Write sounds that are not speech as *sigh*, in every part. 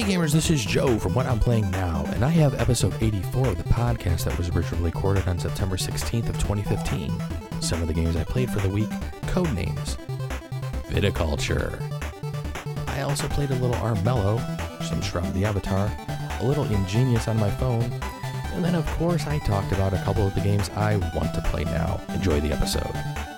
Hey gamers, this is Joe from What I'm Playing Now, and I have episode 84 of the podcast that was originally recorded on September 16th of 2015. Some of the games I played for the week, code names, viticulture. I also played a little Armello, some Shroud the Avatar, a little Ingenious on my phone, and then of course I talked about a couple of the games I want to play now. Enjoy the episode.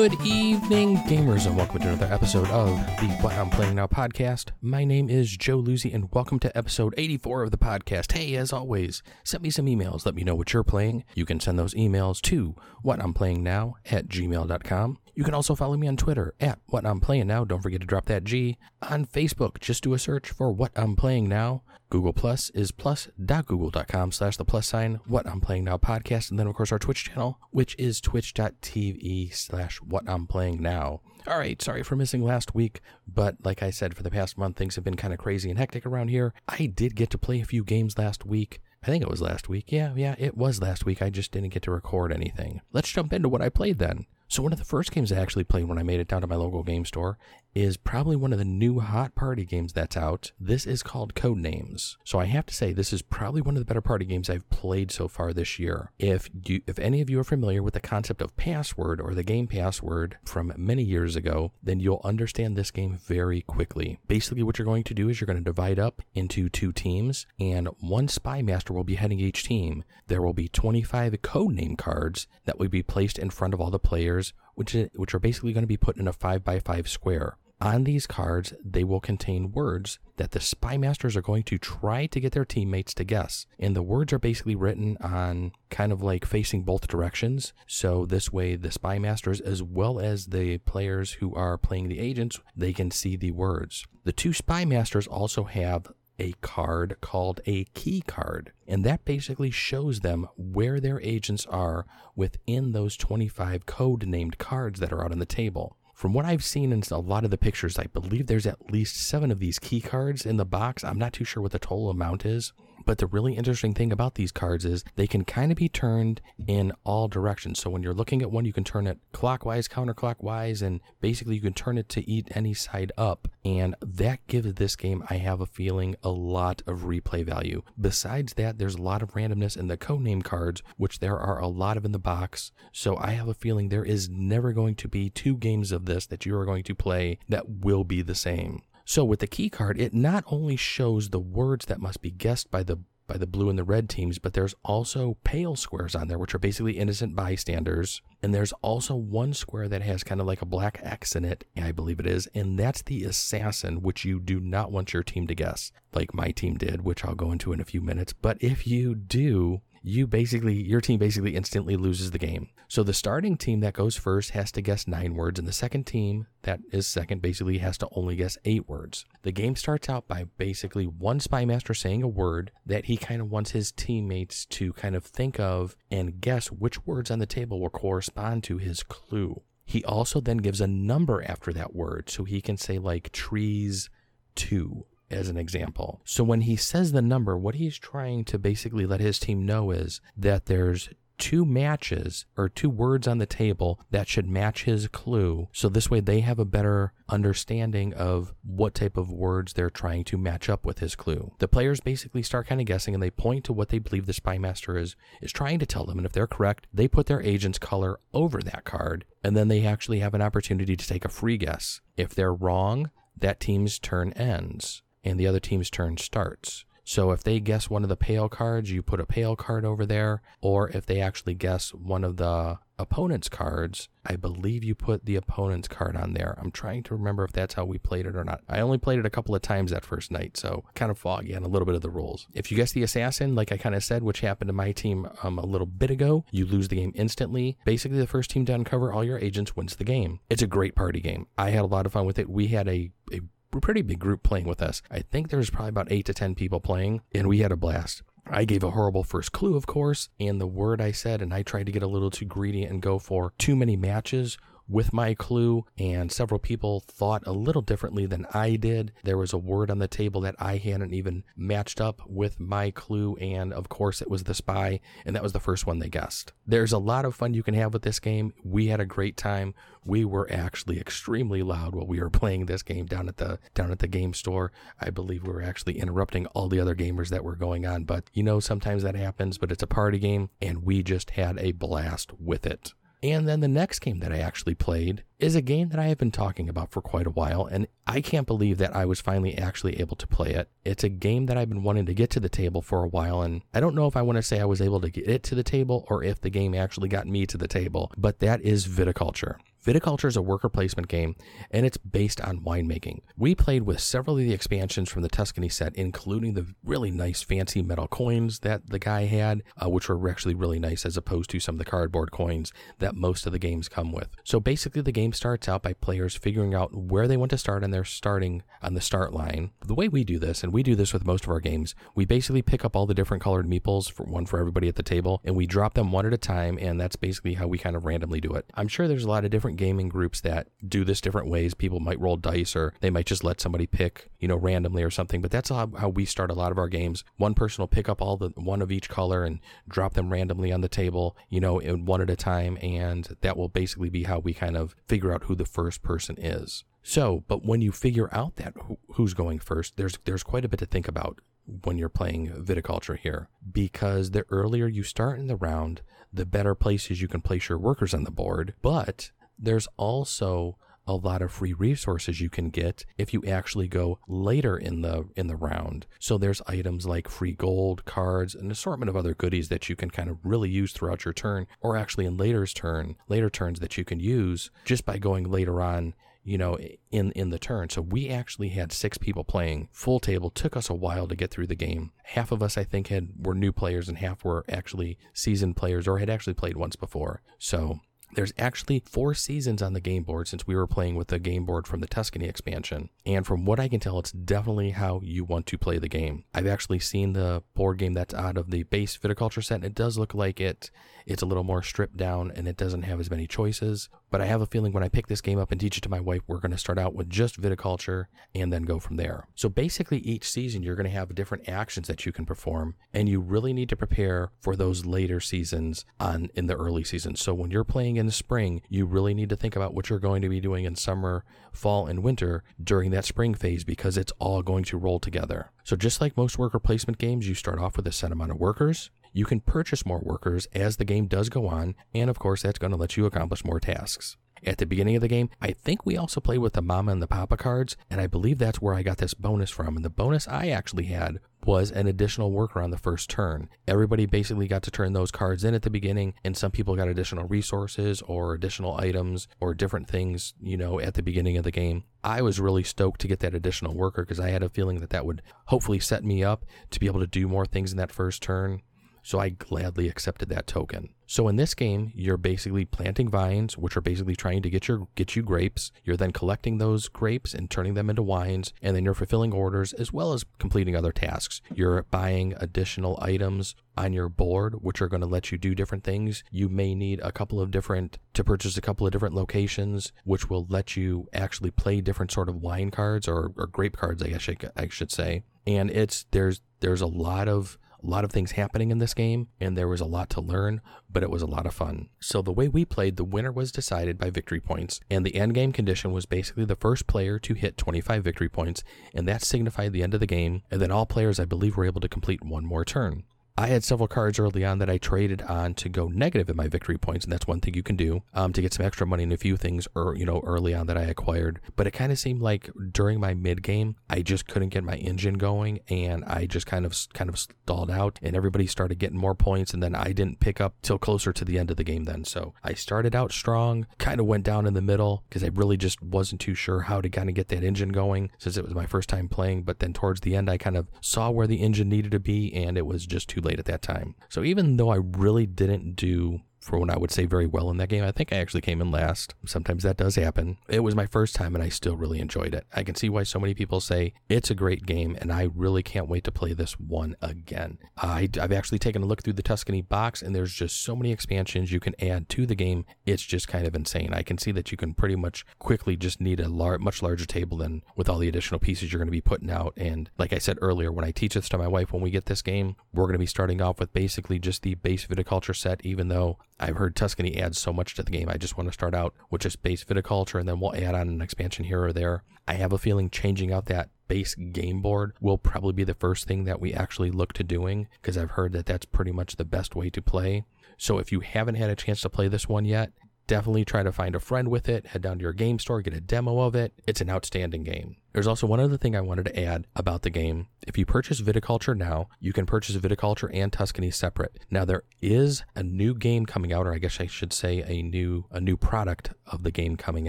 Good evening, gamers, and welcome to another episode of the What I'm Playing Now podcast. My name is Joe Luzzi, and welcome to episode 84 of the podcast. Hey, as always, send me some emails. Let me know what you're playing. You can send those emails to whati'mplayingnow at gmail.com. You can also follow me on Twitter at What I'm Playing Now. Don't forget to drop that G. On Facebook, just do a search for What I'm Playing Now. Google Plus is plus.google.com slash the plus sign What I'm Playing Now podcast. And then, of course, our Twitch channel, which is twitch.tv slash What I'm Playing Now. All right, sorry for missing last week, but like I said, for the past month, things have been kind of crazy and hectic around here. I did get to play a few games last week. I think it was last week. Yeah, yeah, it was last week. I just didn't get to record anything. Let's jump into what I played then. So, one of the first games I actually played when I made it down to my local game store is probably one of the new hot party games that's out. This is called Code Names. So, I have to say, this is probably one of the better party games I've played so far this year. If you, if any of you are familiar with the concept of password or the game password from many years ago, then you'll understand this game very quickly. Basically, what you're going to do is you're going to divide up into two teams, and one spy master will be heading each team. There will be 25 code name cards that will be placed in front of all the players which, which are basically going to be put in a 5 by 5 square. On these cards, they will contain words that the spy masters are going to try to get their teammates to guess. And the words are basically written on kind of like facing both directions. So this way, the spy masters, as well as the players who are playing the agents, they can see the words. The two spy masters also have a card called a key card. And that basically shows them where their agents are within those 25 code named cards that are out on the table. From what I've seen in a lot of the pictures, I believe there's at least seven of these key cards in the box. I'm not too sure what the total amount is, but the really interesting thing about these cards is they can kind of be turned in all directions. So when you're looking at one, you can turn it clockwise, counterclockwise, and basically you can turn it to eat any side up. And that gives this game, I have a feeling, a lot of replay value. Besides that, there's a lot of randomness in the codename cards, which there are a lot of in the box. So I have a feeling there is never going to be two games of this that you are going to play that will be the same. So with the key card, it not only shows the words that must be guessed by the by the blue and the red teams, but there's also pale squares on there, which are basically innocent bystanders. And there's also one square that has kind of like a black X in it, I believe it is, and that's the assassin, which you do not want your team to guess, like my team did, which I'll go into in a few minutes. But if you do, you basically your team basically instantly loses the game. So the starting team that goes first has to guess 9 words and the second team that is second basically has to only guess 8 words. The game starts out by basically one spy master saying a word that he kind of wants his teammates to kind of think of and guess which words on the table will correspond to his clue. He also then gives a number after that word so he can say like trees 2 as an example. So when he says the number, what he's trying to basically let his team know is that there's two matches or two words on the table that should match his clue. So this way they have a better understanding of what type of words they're trying to match up with his clue. The players basically start kind of guessing and they point to what they believe the spy master is is trying to tell them and if they're correct, they put their agent's color over that card and then they actually have an opportunity to take a free guess. If they're wrong, that team's turn ends and the other team's turn starts. So if they guess one of the pale cards, you put a pale card over there. Or if they actually guess one of the opponent's cards, I believe you put the opponent's card on there. I'm trying to remember if that's how we played it or not. I only played it a couple of times that first night, so kind of foggy on a little bit of the rules. If you guess the assassin, like I kind of said, which happened to my team um, a little bit ago, you lose the game instantly. Basically, the first team to uncover all your agents wins the game. It's a great party game. I had a lot of fun with it. We had a, a pretty big group playing with us. I think there's probably about eight to 10 people playing, and we had a blast. I gave a horrible first clue, of course, and the word I said, and I tried to get a little too greedy and go for too many matches with my clue, and several people thought a little differently than I did. There was a word on the table that I hadn't even matched up with my clue, and of course, it was the spy, and that was the first one they guessed. There's a lot of fun you can have with this game. We had a great time. We were actually extremely loud while we were *laughs* playing this game down at the down at the game store. I believe we were actually interrupting all the other gamers that were going on, but you know sometimes that happens, but it's a party game and we just had a blast with it. And then the next game that I actually played is a game that I have been talking about for quite a while, and I can't believe that I was finally actually able to play it. It's a game that I've been wanting to get to the table for a while, and I don't know if I want to say I was able to get it to the table or if the game actually got me to the table, but that is Viticulture. Viticulture is a worker placement game, and it's based on winemaking. We played with several of the expansions from the Tuscany set, including the really nice fancy metal coins that the guy had, uh, which were actually really nice as opposed to some of the cardboard coins that most of the games come with. So basically, the game starts out by players figuring out where they want to start and they're starting on the start line. The way we do this, and we do this with most of our games, we basically pick up all the different colored meeples, for one for everybody at the table, and we drop them one at a time, and that's basically how we kind of randomly do it. I'm sure there's a lot of different different gaming groups that do this different ways. People might roll dice or they might just let somebody pick, you know, randomly or something. But that's how, we start a lot of our games. One person will pick up all the one of each color and drop them randomly on the table, you know, one at a time. And that will basically be how we kind of figure out who the first person is. So, but when you figure out that who's going first, there's there's quite a bit to think about when you're playing viticulture here because the earlier you start in the round, the better places you can place your workers on the board. But there's also a lot of free resources you can get if you actually go later in the in the round. So there's items like free gold, cards, an assortment of other goodies that you can kind of really use throughout your turn or actually in later's turn, later turns that you can use just by going later on you know in in the turn. So we actually had six people playing full table. Took us a while to get through the game. Half of us i think had were new players and half were actually seasoned players or had actually played once before. So there's actually four seasons on the game board since we were playing with the game board from the Tuscany expansion. And from what I can tell, it's definitely how you want to play the game. I've actually seen the board game that's out of the base viticulture set, and it does look like it it's a little more stripped down and it doesn't have as many choices. But I have a feeling when I pick this game up and teach it to my wife, we're going to start out with just viticulture and then go from there. So basically, each season you're going to have different actions that you can perform, and you really need to prepare for those later seasons on in the early seasons. So when you're playing in the spring, you really need to think about what you're going to be doing in summer, fall, and winter during that spring phase because it's all going to roll together. So just like most worker placement games, you start off with a set amount of workers. You can purchase more workers as the game does go on, and of course, that's going to let you accomplish more tasks. At the beginning of the game, I think we also played with the Mama and the Papa cards, and I believe that's where I got this bonus from. And the bonus I actually had was an additional worker on the first turn. Everybody basically got to turn those cards in at the beginning, and some people got additional resources or additional items or different things, you know, at the beginning of the game. I was really stoked to get that additional worker because I had a feeling that that would hopefully set me up to be able to do more things in that first turn so I gladly accepted that token. So in this game, you're basically planting vines, which are basically trying to get your get you grapes. You're then collecting those grapes and turning them into wines, and then you're fulfilling orders as well as completing other tasks. You're buying additional items on your board, which are going to let you do different things. You may need a couple of different to purchase a couple of different locations, which will let you actually play different sort of wine cards or, or grape cards, I guess I should say. And it's there's there's a lot of a lot of things happening in this game, and there was a lot to learn, but it was a lot of fun. So the way we played, the winner was decided by victory points, and the end game condition was basically the first player to hit 25 victory points, and that signified the end of the game, and then all players, I believe, were able to complete one more turn. I had several cards early on that I traded on to go negative in my victory points, and that's one thing you can do um, to get some extra money in a few things, or you know, early on that I acquired. But it kind of seemed like during my mid game, I just couldn't get my engine going, and I just kind of kind of stalled out, and everybody started getting more points, and then I didn't pick up till closer to the end of the game. Then, so I started out strong, kind of went down in the middle because I really just wasn't too sure how to kind of get that engine going since it was my first time playing. But then towards the end, I kind of saw where the engine needed to be, and it was just too late late at that time. So even though I really didn't do for when I would say very well in that game. I think I actually came in last. Sometimes that does happen. It was my first time and I still really enjoyed it. I can see why so many people say it's a great game and I really can't wait to play this one again. I, I've actually taken a look through the Tuscany box and there's just so many expansions you can add to the game. It's just kind of insane. I can see that you can pretty much quickly just need a lar- much larger table than with all the additional pieces you're going to be putting out. And like I said earlier, when I teach this to my wife, when we get this game, we're going to be starting off with basically just the base viticulture set, even though I've heard Tuscany adds so much to the game. I just want to start out with just base viticulture and then we'll add on an expansion here or there. I have a feeling changing out that base game board will probably be the first thing that we actually look to doing because I've heard that that's pretty much the best way to play. So if you haven't had a chance to play this one yet, definitely try to find a friend with it, head down to your game store, get a demo of it. It's an outstanding game. There's also one other thing I wanted to add about the game. If you purchase Viticulture now, you can purchase Viticulture and Tuscany separate. Now there is a new game coming out, or I guess I should say a new a new product of the game coming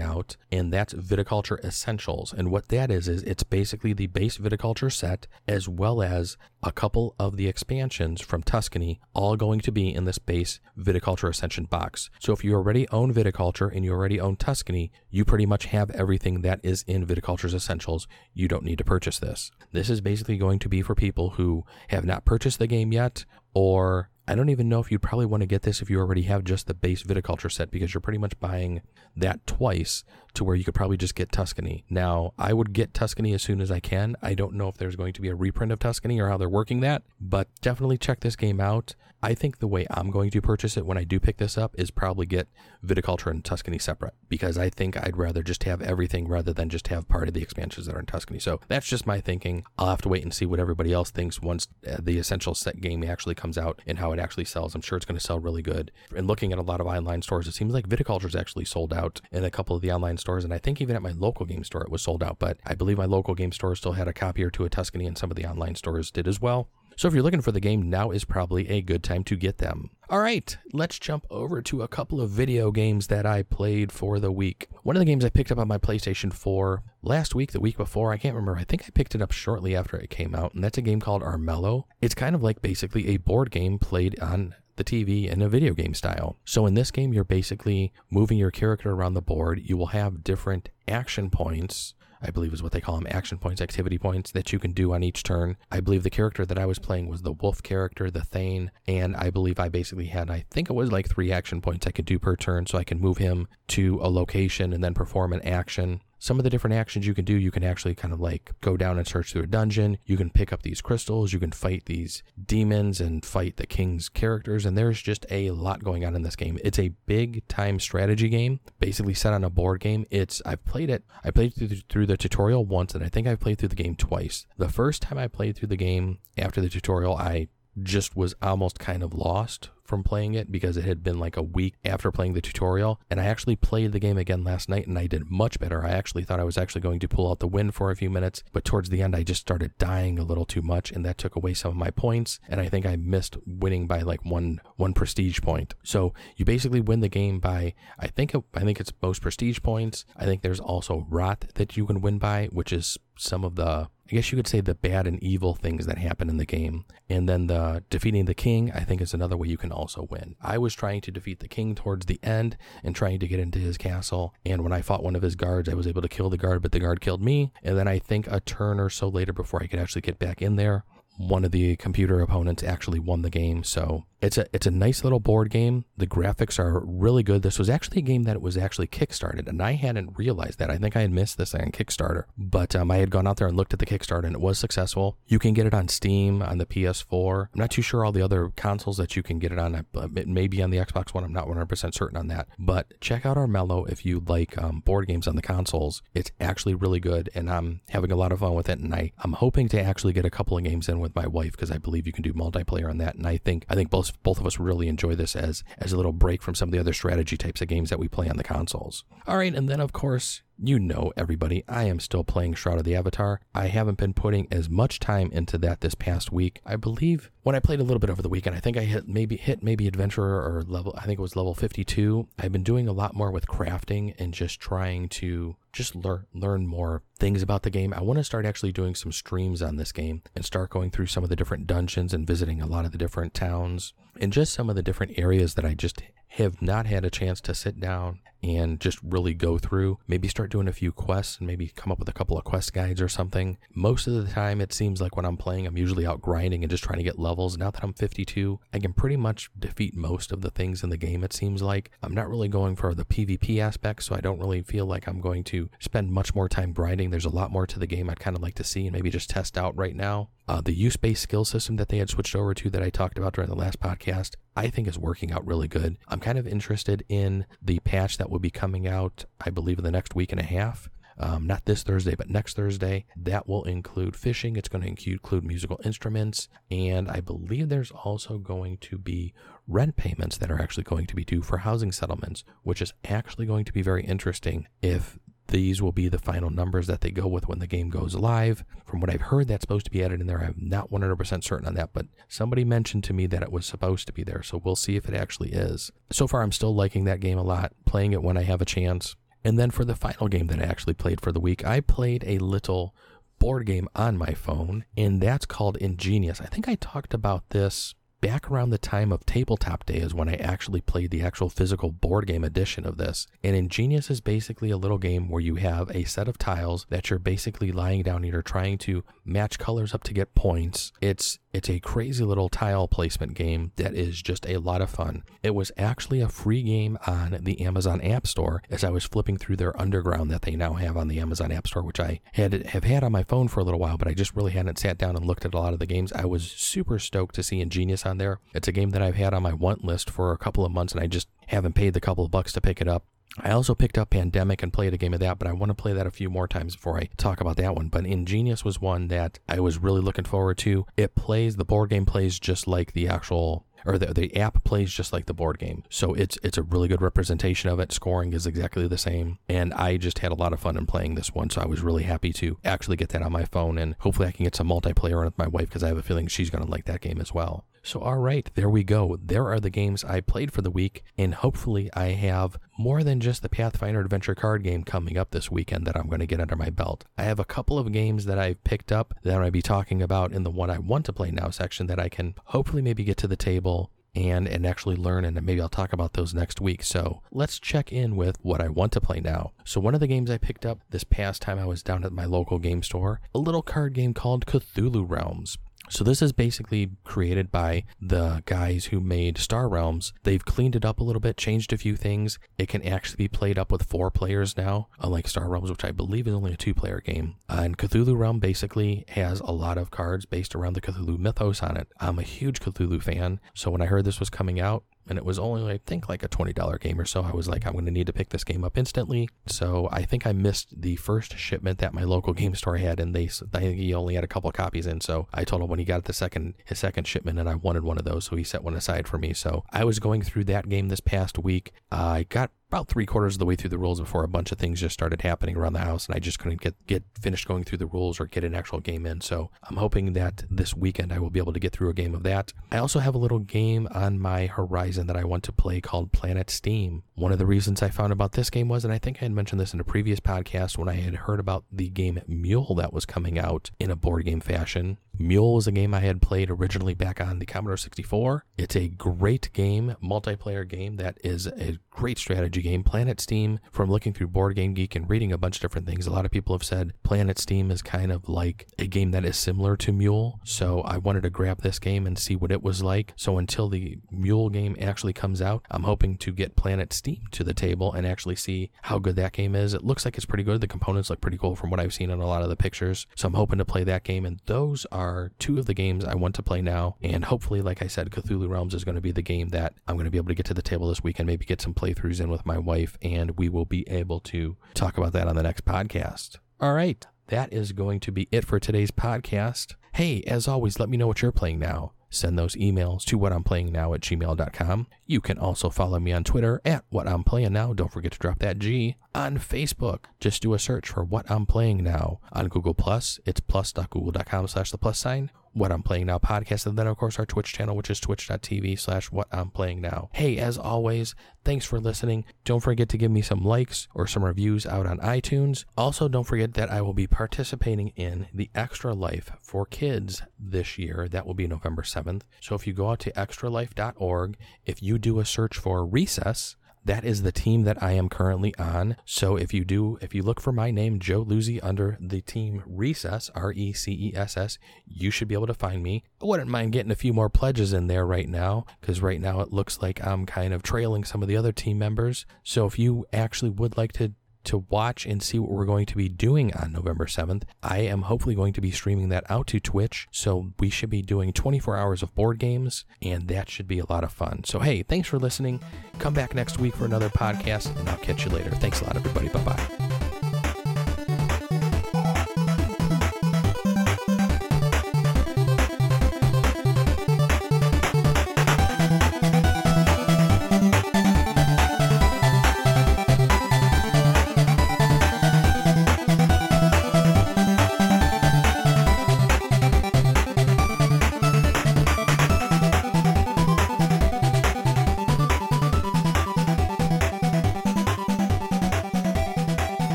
out, and that's Viticulture Essentials. And what that is is it's basically the base Viticulture set as well as a couple of the expansions from Tuscany, all going to be in this base Viticulture Essential box. So if you already own Viticulture and you already own Tuscany, you pretty much have everything that is in Viticulture's Essentials you don't need to purchase this. This is basically going to be for people who have not purchased the game yet, or I don't even know if you'd probably want to get this if you already have just the base viticulture set because you're pretty much buying that twice to where you could probably just get Tuscany. Now, I would get Tuscany as soon as I can. I don't know if there's going to be a reprint of Tuscany or how they're working that, but definitely check this game out. I think the way I'm going to purchase it when I do pick this up is probably get viticulture and Tuscany separate because I think I'd rather just have everything rather than just have part of the expansions that are in Tuscany. So that's just my thinking. I'll have to wait and see what everybody else thinks once uh, the essential set game actually comes out and how it actually sells. I'm sure it's going to sell really good. And looking at a lot of online stores, it seems like viticulture is actually sold out in a couple of the online stores. And I think even at my local game store, it was sold out. But I believe my local game store still had a copy or two of Tuscany, and some of the online stores did as well. So if you're looking for the game, now is probably a good time to get them. All right, let's jump over to a couple of video games that I played for the week. One of the games I picked up on my PlayStation 4 last week, the week before, I can't remember. I think I picked it up shortly after it came out, and that's a game called Armello. It's kind of like basically a board game played on the TV in a video game style. So in this game, you're basically moving your character around the board. You will have different action points I believe is what they call them action points, activity points that you can do on each turn. I believe the character that I was playing was the wolf character, the Thane, and I believe I basically had, I think it was like three action points I could do per turn, so I can move him to a location and then perform an action some of the different actions you can do, you can actually kind of like go down and search through a dungeon. You can pick up these crystals. You can fight these demons and fight the king's characters. And there's just a lot going on in this game. It's a big time strategy game, basically set on a board game. It's, I've played it, I played through the, through the tutorial once, and I think I've played through the game twice. The first time I played through the game after the tutorial, I just was almost kind of lost from playing it because it had been like a week after playing the tutorial. And I actually played the game again last night and I did much better. I actually thought I was actually going to pull out the win for a few minutes, but towards the end, I just started dying a little too much and that took away some of my points. And I think I missed winning by like one, one prestige point. So you basically win the game by, I think, it, I think it's most prestige points. I think there's also rot that you can win by, which is some of the I guess you could say the bad and evil things that happen in the game. And then the defeating the king, I think is another way you can also win. I was trying to defeat the king towards the end and trying to get into his castle. And when I fought one of his guards, I was able to kill the guard, but the guard killed me. And then I think a turn or so later before I could actually get back in there, one of the computer opponents actually won the game. So it's a it's a nice little board game. The graphics are really good. This was actually a game that was actually kickstarted, and I hadn't realized that. I think I had missed this on Kickstarter, but um, I had gone out there and looked at the Kickstarter, and it was successful. You can get it on Steam on the PS4. I'm not too sure all the other consoles that you can get it on. It may be on the Xbox One. I'm not 100% certain on that. But check out Armello if you like um, board games on the consoles. It's actually really good, and I'm having a lot of fun with it. And I I'm hoping to actually get a couple of games in with my wife because I believe you can do multiplayer on that. And I think I think both both of us really enjoy this as as a little break from some of the other strategy types of games that we play on the consoles. All right, and then of course you know, everybody, I am still playing Shroud of the Avatar. I haven't been putting as much time into that this past week. I believe when I played a little bit over the weekend, I think I hit maybe hit maybe adventurer or level. I think it was level 52. I've been doing a lot more with crafting and just trying to just learn learn more things about the game. I want to start actually doing some streams on this game and start going through some of the different dungeons and visiting a lot of the different towns and just some of the different areas that I just have not had a chance to sit down and just really go through, maybe start doing a few quests and maybe come up with a couple of quest guides or something. Most of the time, it seems like when I'm playing, I'm usually out grinding and just trying to get levels. Now that I'm 52, I can pretty much defeat most of the things in the game, it seems like. I'm not really going for the PvP aspect, so I don't really feel like I'm going to spend much more time grinding. There's a lot more to the game I'd kind of like to see and maybe just test out right now. Uh, the use based skill system that they had switched over to that I talked about during the last podcast, I think is working out really good. I'm kind of interested in the patch that will be coming out, I believe, in the next week and a half. Um, not this Thursday, but next Thursday. That will include fishing. It's going to include musical instruments. And I believe there's also going to be rent payments that are actually going to be due for housing settlements, which is actually going to be very interesting if these will be the final numbers that they go with when the game goes live. From what I've heard, that's supposed to be added in there. I'm not 100% certain on that, but somebody mentioned to me that it was supposed to be there, so we'll see if it actually is. So far, I'm still liking that game a lot, playing it when I have a chance. And then for the final game that I actually played for the week, I played a little board game on my phone, and that's called Ingenious. I think I talked about this back around the time of Tabletop Day is when I actually played the actual physical board game edition of this. And Ingenious is basically a little game where you have a set of tiles that you're basically lying down and you're trying to match colors up to get points. It's it's a crazy little tile placement game that is just a lot of fun. It was actually a free game on the Amazon App Store as I was flipping through their underground that they now have on the Amazon App Store, which I had have had on my phone for a little while, but I just really hadn't sat down and looked at a lot of the games. I was super stoked to see Ingenious on there. It's a game that I've had on my want list for a couple of months and I just haven't paid the couple of bucks to pick it up. I also picked up Pandemic and played a game of that, but I want to play that a few more times before I talk about that one. But Ingenious was one that I was really looking forward to. It plays, the board game plays just like the actual or the, the app plays just like the board game. So it's it's a really good representation of it. Scoring is exactly the same. And I just had a lot of fun in playing this one. So I was really happy to actually get that on my phone and hopefully I can get some multiplayer on with my wife because I have a feeling she's going to like that game as well. So, all right, there we go. There are the games I played for the week, and hopefully, I have more than just the Pathfinder Adventure card game coming up this weekend that I'm going to get under my belt. I have a couple of games that I've picked up that I'll be talking about in the What I Want to Play Now section that I can hopefully maybe get to the table and and actually learn and maybe I'll talk about those next week. So let's check in with what I want to play now. So one of the games I picked up this past time I was down at my local game store, a little card game called Cthulhu Realms. So this is basically created by the guys who made Star Realms. They've cleaned it up a little bit, changed a few things. It can actually be played up with four players now, unlike Star Realms, which I believe is only a two-player game. Uh, and Cthulhu Realm basically has a lot of cards based around the Cthulhu mythos on it. I'm a huge Cthulhu fan, so when I heard this was coming out, and it was only I think like a $20 game or so. I was like I'm going to need to pick this game up instantly. So I think I missed the first shipment that my local game store had and they I think he only had a couple copies in. So I told him when he got the second his second shipment and I wanted one of those so he set one aside for me. So I was going through that game this past week. I got about three quarters of the way through the rules before a bunch of things just started happening around the house and I just couldn't get, get finished going through the rules or get an actual game in. So I'm hoping that this weekend I will be able to get through a game of that. I also have a little game on my horizon that I want to play called Planet Steam. One of the reasons I found about this game was, and I think I had mentioned this in a previous podcast when I had heard about the game Mule that was coming out in a board game fashion. Mule was a game I had played originally back on the Commodore 64. It's a great game, multiplayer game that is a great strategy game. Planet Steam, from looking through Board Game Geek and reading a bunch of different things, a lot of people have said Planet Steam is kind of like a game that is similar to Mule. So I wanted to grab this game and see what it was like. So until the Mule game actually comes out, I'm hoping to get Planet Steam to the table and actually see how good that game is. It looks like it's pretty good. The components look pretty cool from what I've seen in a lot of the pictures. So I'm hoping to play that game. And those are two of the games I want to play now. And hopefully, like I said, Cthulhu Realms is going to be the game that I'm going to be able to get to the table this weekend, maybe get some playthroughs in with my wife, and we will be able to talk about that on the next podcast. All right, that is going to be it for today's podcast. Hey, as always, let me know what you're playing now. Send those emails to what I'm playing now at gmail.com. You can also follow me on Twitter at what I'm playing now. Don't forget to drop that G. On Facebook, just do a search for what I'm playing now. On Google Plus, it's plus.google.com slash the plus sign What I'm Playing Now podcast, and then, of course, our Twitch channel, which is twitch.tv slash what I'm playing now. Hey, as always, thanks for listening. Don't forget to give me some likes or some reviews out on iTunes. Also, don't forget that I will be participating in the Extra Life for Kids this year. That will be November 7th. So if you go out to extralife.org, if you do a search for Recess, that is the team that I am currently on. So if you do, if you look for my name, Joe Luzzi, under the team Recess, R E C E S S, you should be able to find me. I wouldn't mind getting a few more pledges in there right now, because right now it looks like I'm kind of trailing some of the other team members. So if you actually would like to to watch and see what we're going to be doing on November 7th. I am hopefully going to be streaming that out to Twitch. So we should be doing 24 hours of board games, and that should be a lot of fun. So, hey, thanks for listening. Come back next week for another podcast, and I'll catch you later. Thanks a lot, everybody. Bye bye.